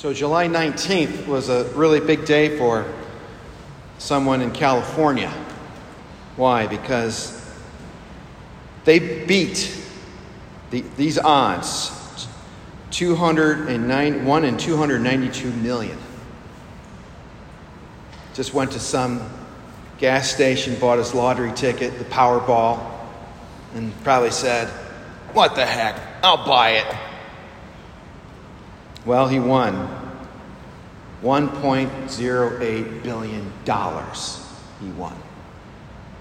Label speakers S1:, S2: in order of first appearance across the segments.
S1: So, July 19th was a really big day for someone in California. Why? Because they beat the, these odds 209, 1 in 292 million. Just went to some gas station, bought his lottery ticket, the Powerball, and probably said, What the heck? I'll buy it. Well, he won $1.08 billion. He won.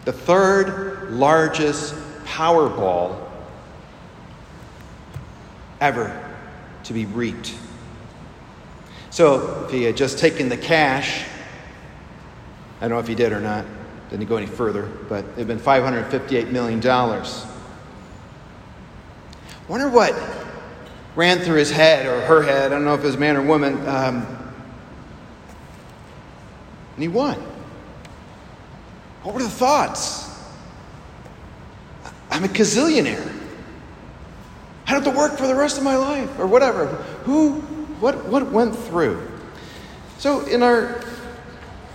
S1: The third largest Powerball ever to be reaped. So, if he had just taken the cash, I don't know if he did or not, didn't go any further, but it had been $558 million. Wonder what ran through his head or her head, I don't know if it was man or woman, um, and he won. What were the thoughts? I'm a gazillionaire. I don't have to work for the rest of my life or whatever. Who, what, what went through? So, in our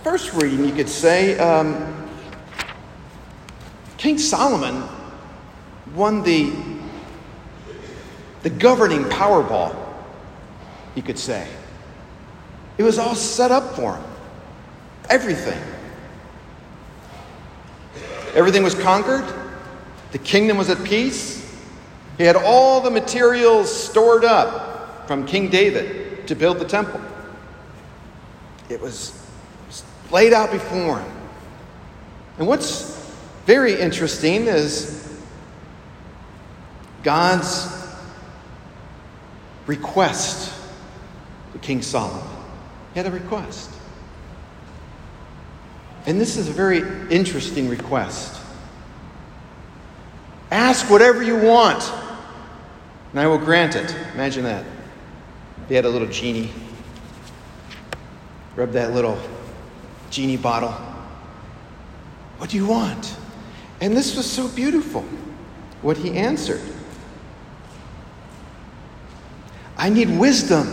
S1: first reading, you could say um, King Solomon won the the governing Powerball, you could say. It was all set up for him. Everything. Everything was conquered. The kingdom was at peace. He had all the materials stored up from King David to build the temple. It was laid out before him. And what's very interesting is God's request to King Solomon. He had a request. And this is a very interesting request. Ask whatever you want, and I will grant it. Imagine that. He had a little genie. Rub that little genie bottle. What do you want? And this was so beautiful, what he answered. I need wisdom.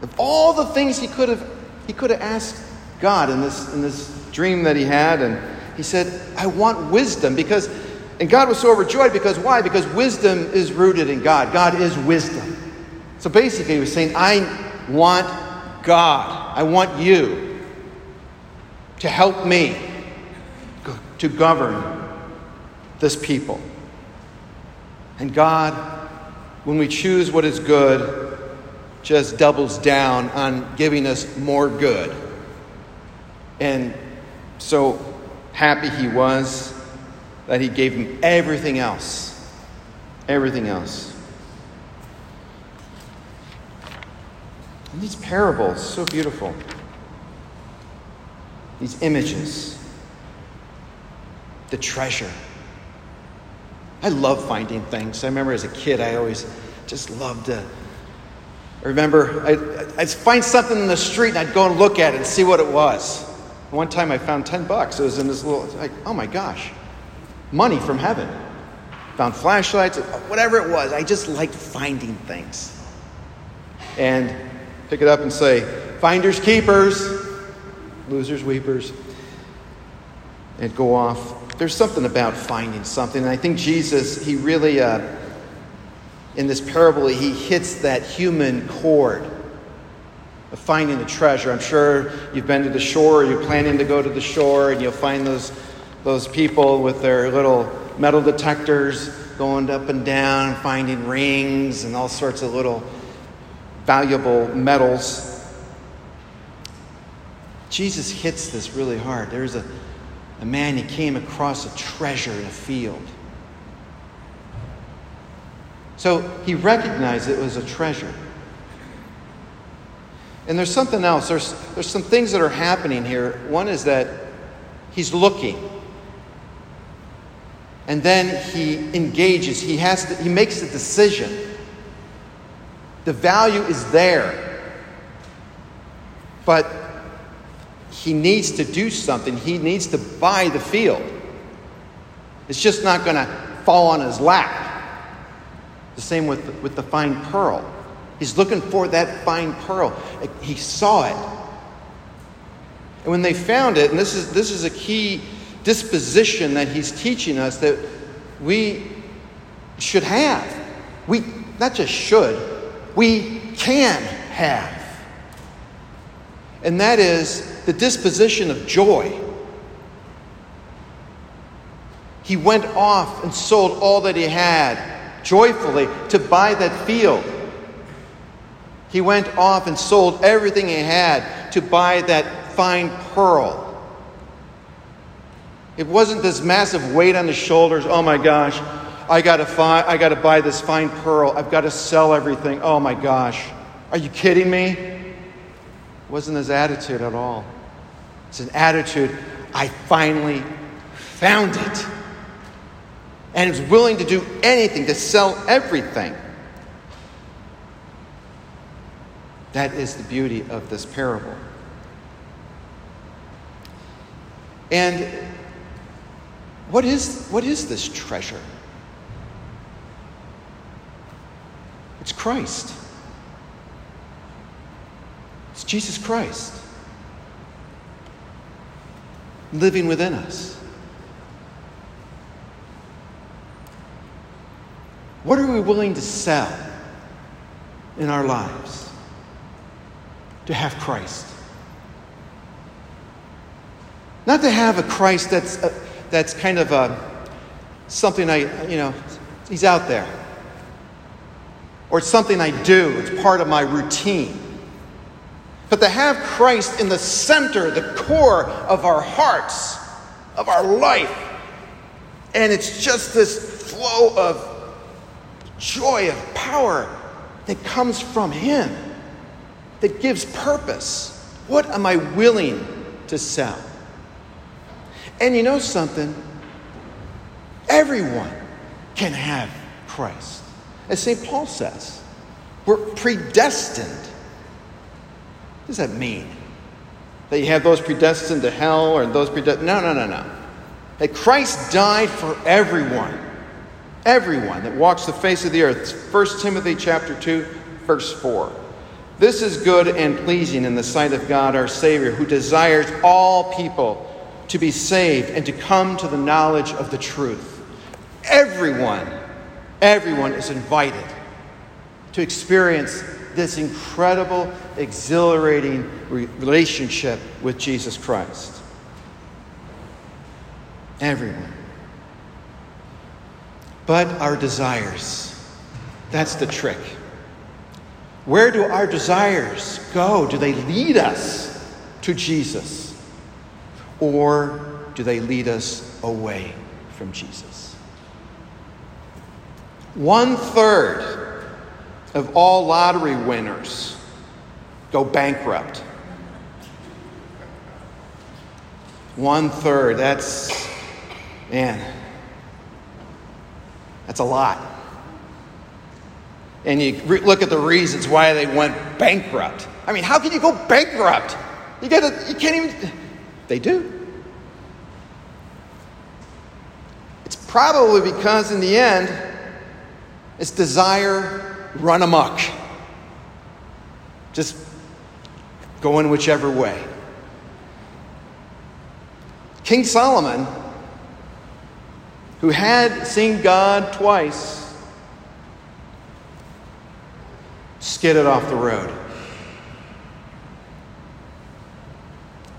S1: Of all the things he could have, he could have asked God in this, in this dream that he had, and he said, I want wisdom because, and God was so overjoyed because why? Because wisdom is rooted in God. God is wisdom. So basically, he was saying, I want God. I want you to help me to govern this people. And God, when we choose what is good, just doubles down on giving us more good. And so happy he was that he gave him everything else. Everything else. And these parables, so beautiful. These images, the treasure. I love finding things. I remember as a kid, I always just loved to. I remember I'd, I'd find something in the street and I'd go and look at it and see what it was. One time I found 10 bucks. It was in this little, like, oh my gosh, money from heaven. Found flashlights, whatever it was. I just liked finding things. And pick it up and say, finders, keepers, losers, weepers, and go off there's something about finding something. And I think Jesus, he really, uh, in this parable, he hits that human chord of finding the treasure. I'm sure you've been to the shore, you're planning to go to the shore, and you'll find those, those people with their little metal detectors going up and down, finding rings and all sorts of little valuable metals. Jesus hits this really hard. There's a a man he came across a treasure in a field. So he recognized it was a treasure. And there's something else. There's, there's some things that are happening here. One is that he's looking. And then he engages. He has to, he makes a decision. The value is there. But he needs to do something. He needs to buy the field. It's just not going to fall on his lap. The same with, with the fine pearl. He's looking for that fine pearl. He saw it. And when they found it, and this is, this is a key disposition that he's teaching us that we should have. We not just should, we can have. And that is the disposition of joy. He went off and sold all that he had joyfully to buy that field. He went off and sold everything he had to buy that fine pearl. It wasn't this massive weight on his shoulders. Oh my gosh, I gotta fi- I gotta buy this fine pearl. I've got to sell everything. Oh my gosh, are you kidding me? It wasn't his attitude at all. It's an attitude. I finally found it, and was willing to do anything to sell everything. That is the beauty of this parable. And what is, what is this treasure? It's Christ. It's Jesus Christ living within us. What are we willing to sell in our lives to have Christ? Not to have a Christ that's. A, that's kind of a, uh, something I, you know, he's out there. Or it's something I do, it's part of my routine. But to have Christ in the center, the core of our hearts, of our life, and it's just this flow of joy, of power that comes from Him, that gives purpose. What am I willing to sell? And you know something? Everyone can have Christ. As St. Paul says, we're predestined. Does that mean? That you have those predestined to hell or those predestined? No, no, no, no. That Christ died for everyone. Everyone that walks the face of the earth. 1 Timothy chapter 2, verse 4. This is good and pleasing in the sight of God our Savior, who desires all people to be saved and to come to the knowledge of the truth. Everyone, everyone is invited to experience this incredible, exhilarating relationship with Jesus Christ. Everyone. But our desires, that's the trick. Where do our desires go? Do they lead us to Jesus? Or do they lead us away from Jesus? One third of all lottery winners go bankrupt. One third, that's, man, that's a lot. And you re- look at the reasons why they went bankrupt. I mean, how can you go bankrupt? You, gotta, you can't even. They do. It's probably because, in the end, it's desire run amok. Just going whichever way. King Solomon, who had seen God twice, skidded off the road.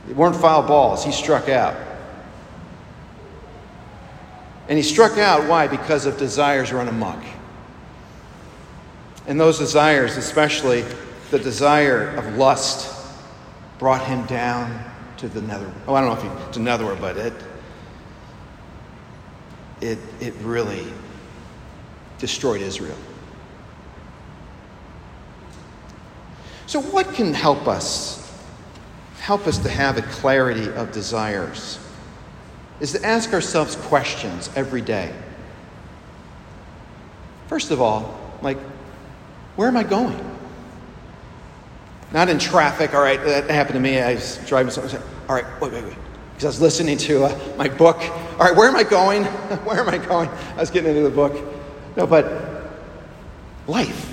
S1: They weren't foul balls. He struck out. And he struck out. Why? Because of desires run amok. And those desires, especially the desire of lust, brought him down to the nether. Oh, I don't know if he to netherworld, but it it it really destroyed Israel. So, what can help us help us to have a clarity of desires is to ask ourselves questions every day. First of all, like, where am I going? Not in traffic. All right, that happened to me. I was driving something. All right, wait, wait, wait. Because I was listening to uh, my book. All right, where am I going? where am I going? I was getting into the book. No, but life.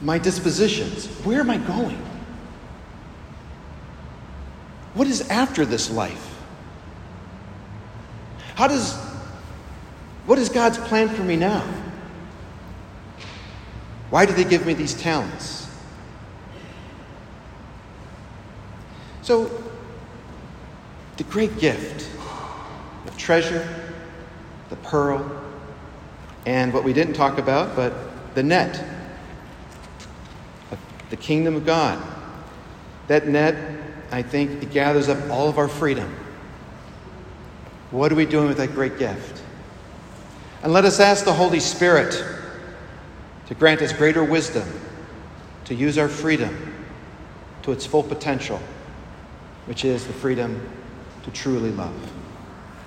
S1: my dispositions. Where am I going? What is after this life? How does what is God's plan for me now? Why did they give me these talents? So, the great gift, the treasure, the pearl, and what we didn't talk about, but the net, the kingdom of God. That net, I think, it gathers up all of our freedom. What are we doing with that great gift? And let us ask the Holy Spirit to grant us greater wisdom to use our freedom to its full potential, which is the freedom to truly love.